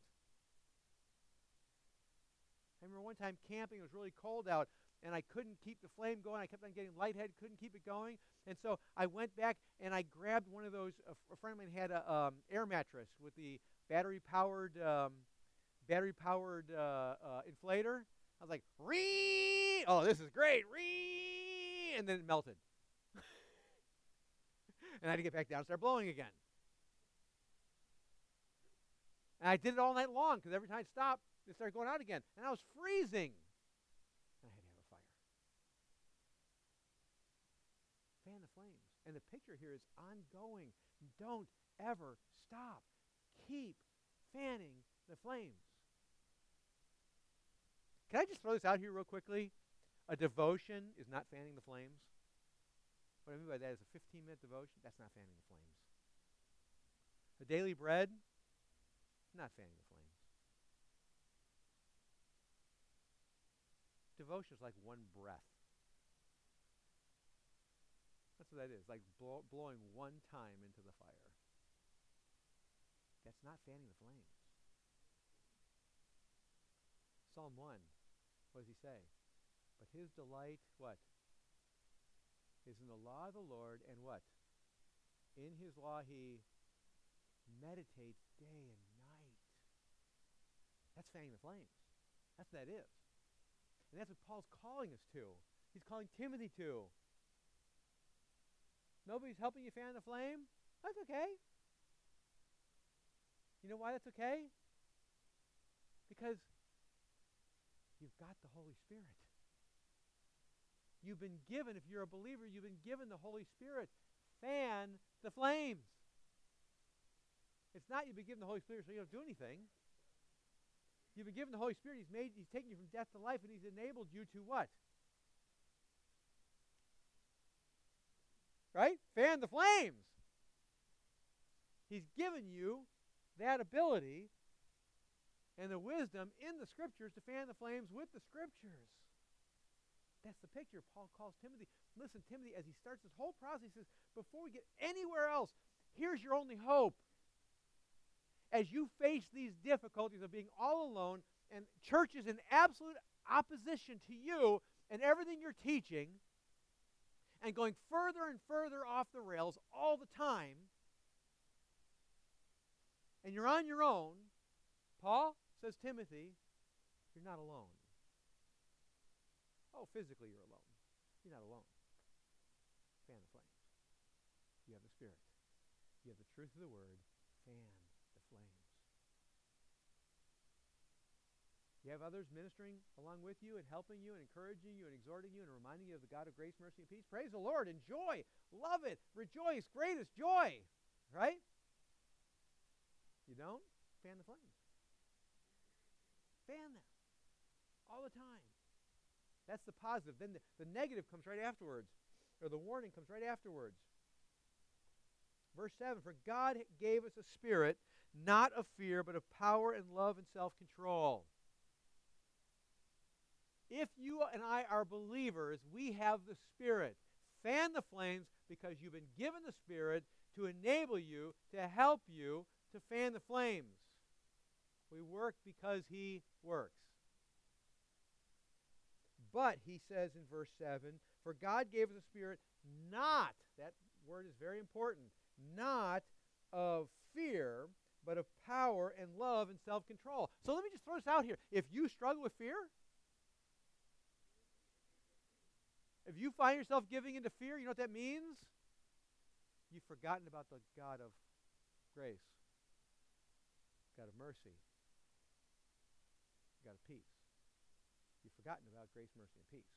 I remember one time camping, it was really cold out, and I couldn't keep the flame going. I kept on getting lightheaded, couldn't keep it going. And so I went back and I grabbed one of those. A, friend of mine had an um, air mattress with the battery powered um, battery powered uh, uh, inflator. I was like, Ree! Oh, this is great, Ree! And then it melted. *laughs* and I had to get back down and start blowing again. And I did it all night long because every time I stopped, it started going out again. And I was freezing. And I had to have a fire. Fan the flames. And the picture here is ongoing. Don't ever stop. Keep fanning the flames. Can I just throw this out here real quickly? A devotion is not fanning the flames. What I mean by that is a 15 minute devotion, that's not fanning the flames. A daily bread, not fanning the flames. Devotion is like one breath. What that is, like blow, blowing one time into the fire. That's not fanning the flames. Psalm 1, what does he say? But his delight, what? Is in the law of the Lord, and what? In his law he meditates day and night. That's fanning the flames. That's what that is. And that's what Paul's calling us to. He's calling Timothy to. Nobody's helping you fan the flame? That's okay. You know why that's okay? Because you've got the Holy Spirit. You've been given, if you're a believer, you've been given the Holy Spirit. Fan the flames. It's not you've been given the Holy Spirit so you don't do anything. You've been given the Holy Spirit. He's made he's taken you from death to life and he's enabled you to what? Right? Fan the flames. He's given you that ability and the wisdom in the Scriptures to fan the flames with the Scriptures. That's the picture Paul calls Timothy. Listen, Timothy, as he starts this whole process, he says, before we get anywhere else, here's your only hope. As you face these difficulties of being all alone and churches in absolute opposition to you and everything you're teaching, and going further and further off the rails all the time, and you're on your own, Paul says, Timothy, you're not alone. Oh, physically you're alone. You're not alone. Fan the flames. You have the Spirit. You have the truth of the Word. Fan the flames. Have others ministering along with you and helping you and encouraging you and exhorting you and reminding you of the God of grace, mercy, and peace. Praise the Lord. Enjoy. Love it. Rejoice. Greatest joy. Right? You don't? Fan the flames. Fan them. All the time. That's the positive. Then the, the negative comes right afterwards, or the warning comes right afterwards. Verse 7 For God gave us a spirit, not of fear, but of power and love and self control. If you and I are believers, we have the Spirit. Fan the flames because you've been given the Spirit to enable you, to help you to fan the flames. We work because He works. But, he says in verse 7, for God gave us a Spirit not, that word is very important, not of fear, but of power and love and self control. So let me just throw this out here. If you struggle with fear, If you find yourself giving into fear, you know what that means? You've forgotten about the God of grace, God of mercy, God of peace. You've forgotten about grace, mercy, and peace.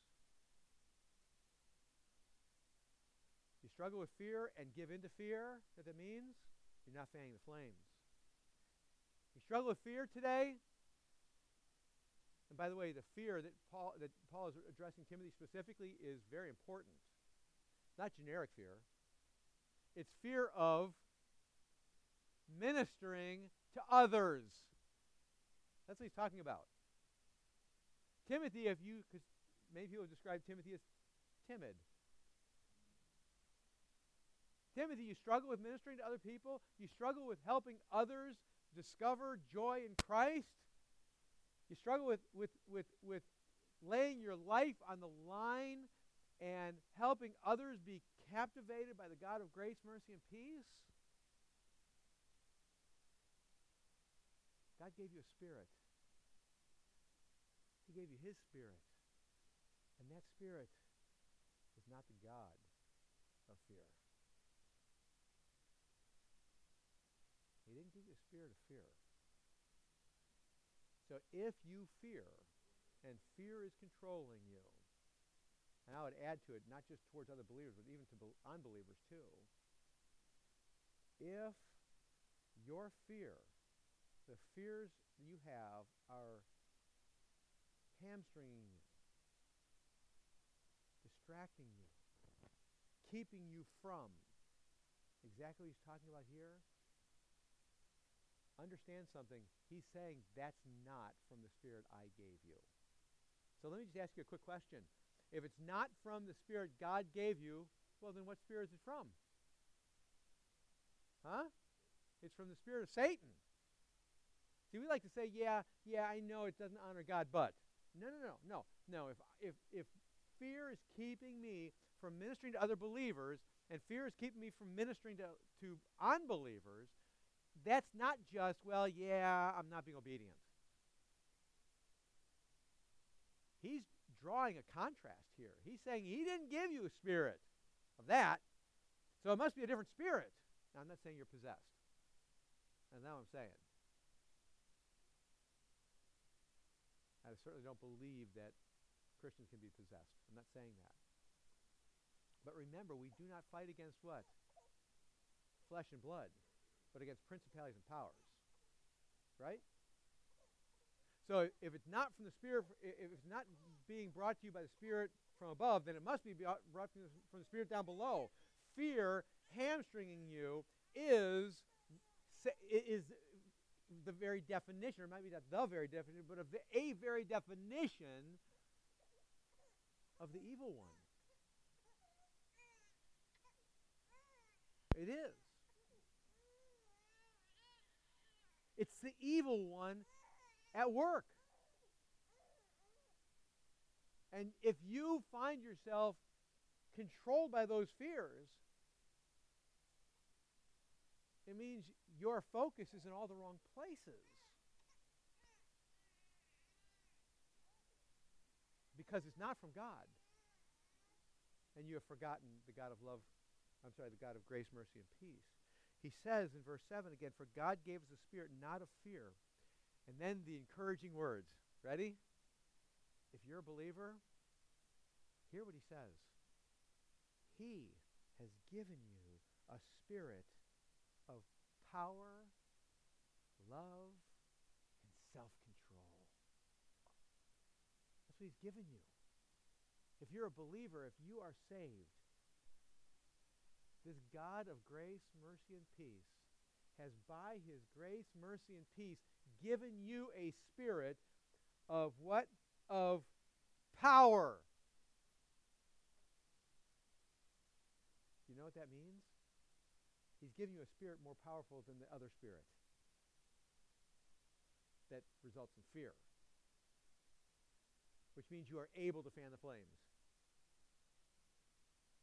You struggle with fear and give into fear, what that means? You're not fanning the flames. You struggle with fear today, and by the way, the fear that Paul, that Paul is addressing Timothy specifically is very important. Not generic fear. It's fear of ministering to others. That's what he's talking about. Timothy, if you, because many people describe Timothy as timid. Timothy, you struggle with ministering to other people. You struggle with helping others discover joy in Christ. You struggle with, with, with, with laying your life on the line and helping others be captivated by the God of grace, mercy, and peace. God gave you a spirit. He gave you his spirit. And that spirit is not the God of fear. He didn't give you a spirit of fear. So if you fear, and fear is controlling you, and I would add to it, not just towards other believers, but even to unbelievers too, if your fear, the fears you have, are hamstringing you, distracting you, keeping you from exactly what he's talking about here, understand something. He's saying that's not from the Spirit I gave you. So let me just ask you a quick question. If it's not from the Spirit God gave you, well, then what Spirit is it from? Huh? It's from the Spirit of Satan. See, we like to say, yeah, yeah, I know it doesn't honor God, but. No, no, no, no, no. If, if, if fear is keeping me from ministering to other believers, and fear is keeping me from ministering to, to unbelievers, that's not just, well, yeah, I'm not being obedient. He's drawing a contrast here. He's saying he didn't give you a spirit of that, so it must be a different spirit. Now, I'm not saying you're possessed. That's not what I'm saying. I certainly don't believe that Christians can be possessed. I'm not saying that. But remember, we do not fight against what? Flesh and blood but against principalities and powers. Right? So if it's not from the Spirit, if it's not being brought to you by the Spirit from above, then it must be brought from the Spirit down below. Fear hamstringing you is is the very definition, or maybe not the very definition, but a, a very definition of the evil one. It is. It's the evil one at work. And if you find yourself controlled by those fears, it means your focus is in all the wrong places. Because it's not from God. And you have forgotten the God of love, I'm sorry, the God of grace, mercy, and peace. He says in verse 7 again, For God gave us a spirit not of fear. And then the encouraging words. Ready? If you're a believer, hear what he says. He has given you a spirit of power, love, and self control. That's what he's given you. If you're a believer, if you are saved, this God of grace, mercy, and peace has, by his grace, mercy, and peace, given you a spirit of what? Of power. You know what that means? He's giving you a spirit more powerful than the other spirit that results in fear, which means you are able to fan the flames.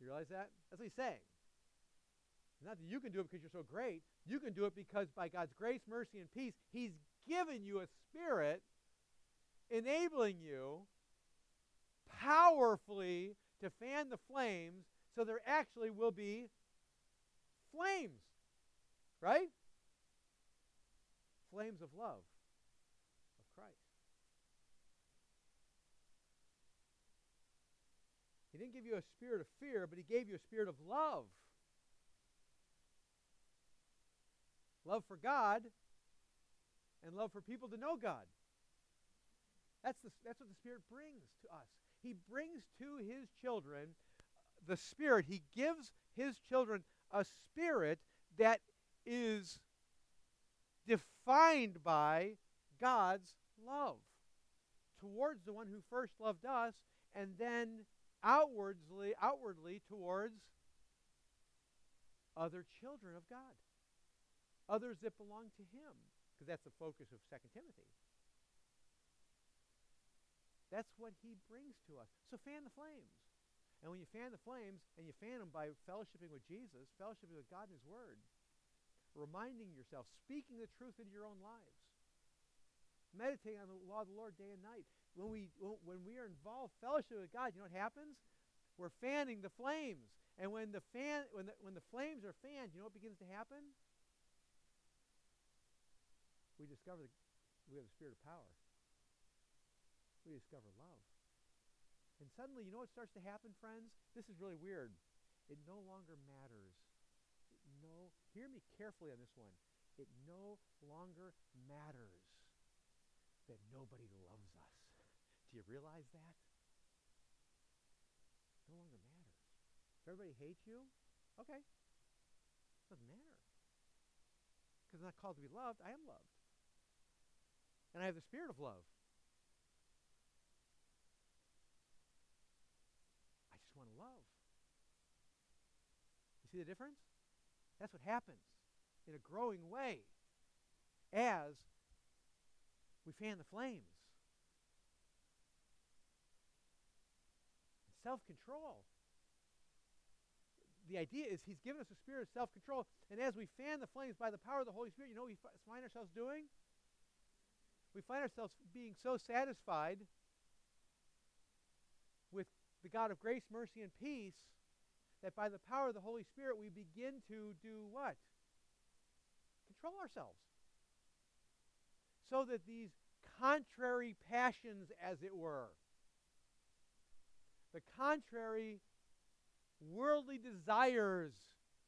You realize that? That's what he's saying. Not that you can do it because you're so great. You can do it because by God's grace, mercy, and peace, He's given you a spirit enabling you powerfully to fan the flames so there actually will be flames. Right? Flames of love of Christ. He didn't give you a spirit of fear, but He gave you a spirit of love. Love for God, and love for people to know God. That's, the, that's what the Spirit brings to us. He brings to His children the Spirit. He gives His children a Spirit that is defined by God's love towards the one who first loved us and then outwardly outwardly towards other children of God others that belong to him, because that's the focus of 2 Timothy. That's what he brings to us. So fan the flames. And when you fan the flames, and you fan them by fellowshipping with Jesus, fellowshipping with God and his word, reminding yourself, speaking the truth into your own lives, meditating on the law of the Lord day and night. When we, when we are involved fellowship with God, you know what happens? We're fanning the flames. And when the, fan, when the, when the flames are fanned, you know what begins to happen? We discover we have the spirit of power. We discover love. And suddenly, you know what starts to happen, friends? This is really weird. It no longer matters. It no, hear me carefully on this one. It no longer matters that nobody loves us. *laughs* Do you realize that? No longer matters. If everybody hates you, okay. Doesn't matter. Because I'm not called to be loved, I am loved and I have the spirit of love. I just want to love. You see the difference? That's what happens in a growing way as we fan the flames. Self control. The idea is He's given us a spirit of self control, and as we fan the flames by the power of the Holy Spirit, you know what we find ourselves doing? We find ourselves being so satisfied with the God of grace, mercy, and peace that by the power of the Holy Spirit we begin to do what? Control ourselves. So that these contrary passions, as it were, the contrary worldly desires,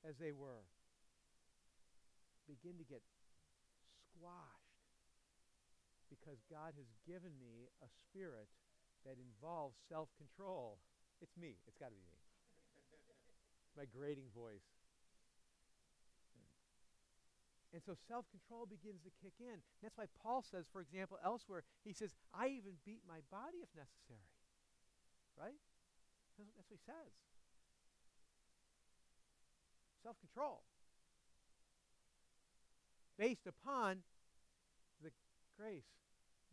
as they were, begin to get squashed because God has given me a spirit that involves self control. It's me. It's got to be me. *laughs* My grating voice. And so self control begins to kick in. That's why Paul says, for example, elsewhere, he says, I even beat my body if necessary. Right? That's, what he says. Self control. Based upon the grace,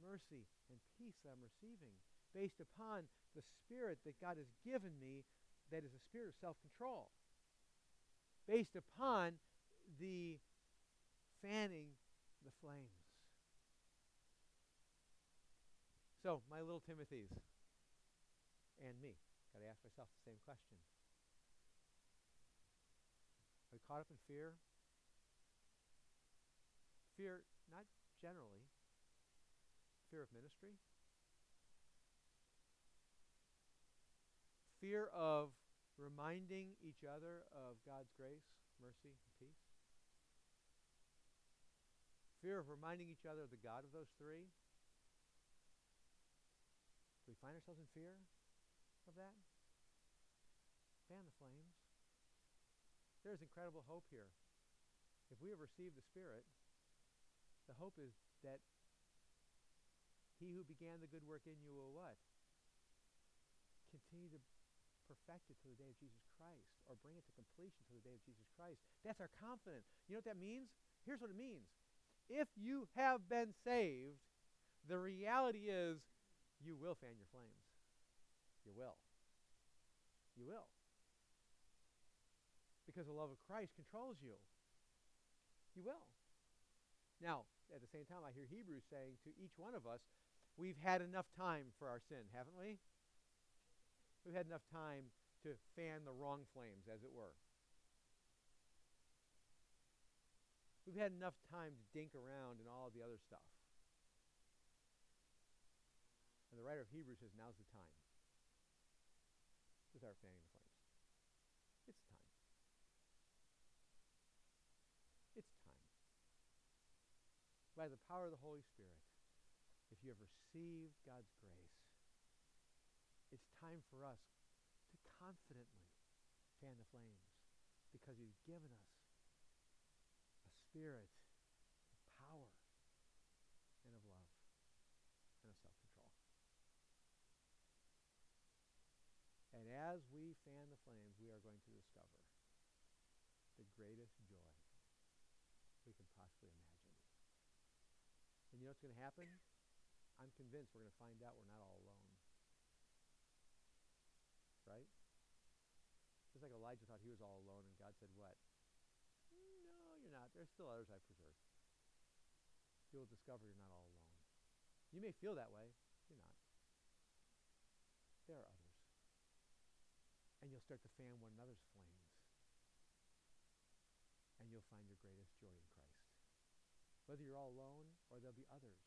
mercy, and peace I'm receiving. Based upon the spirit that God has given me, that is a spirit of self control. Based upon the fanning the flames. So, my little Timothy's and me, got to ask myself the same question. Are we caught up in fear? Fear, not generally, fear of ministry, fear of reminding each other of God's grace, mercy, and peace fear of reminding each other of the God of those three? Do we find ourselves in fear of that? Fan the flames. There is incredible hope here. If we have received the Spirit, the hope is that he who began the good work in you will what? Continue to perfect it to the day of Jesus Christ or bring it to completion to the day of Jesus Christ. That's our confidence. You know what that means? Here's what it means if you have been saved, the reality is you will fan your flames. You will. You will. Because the love of Christ controls you. You will. Now, at the same time, I hear Hebrews saying to each one of us, we've had enough time for our sin, haven't we? We've had enough time to fan the wrong flames, as it were. We've had enough time to dink around and all of the other stuff. And the writer of Hebrews says, now's the time to start fanning the flames. It's time. It's time. By the power of the Holy Spirit, if you have received God's grace, it's time for us to confidently fan the flames because He's given us a spirit of power and of love and of self control. And as we fan the flames, we are going to discover the greatest joy we can possibly imagine. And you know what's going to happen? I'm convinced we're going to find out we're not all alone. Right? Just like Elijah thought he was all alone, and God said, What? No, you're not. There's still others I've preserved. You'll discover you're not all alone. You may feel that way. You're not. There are others. And you'll start to fan one another's flames. And you'll find your greatest joy in Christ. Whether you're all alone or there'll be others,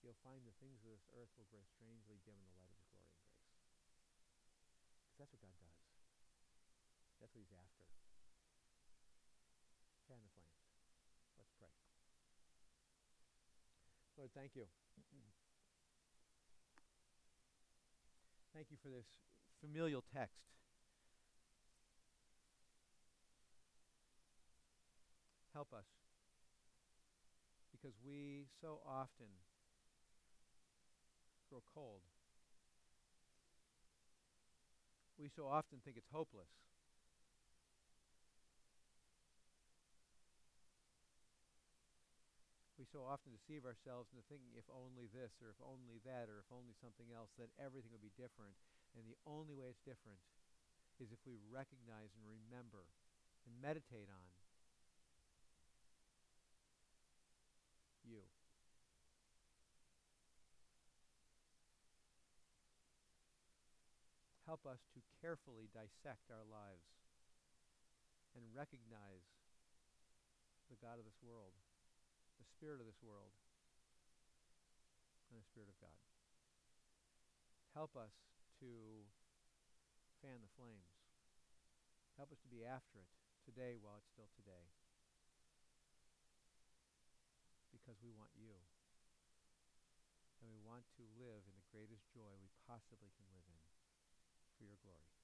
you'll find the things of this earth will grow strangely dim in the light of his glory and grace. Because that's what God does. That's what he's after fan the flames. Let's pray. Lord, thank you. Thank you for this familial text. Help us. Because we so often grow cold. We so often think it's hopeless. we so often deceive ourselves into thinking if only this or if only that or if only something else, then everything will be different. And the only way it's different is if we recognize and remember and meditate on you. Help us to carefully dissect our lives and recognize the God of this world the spirit of this world and the spirit of God. Help us to fan the flames. Help us to be after it today while it's still today. Because we want you. And we want to live in the greatest joy we possibly can live in for your glory.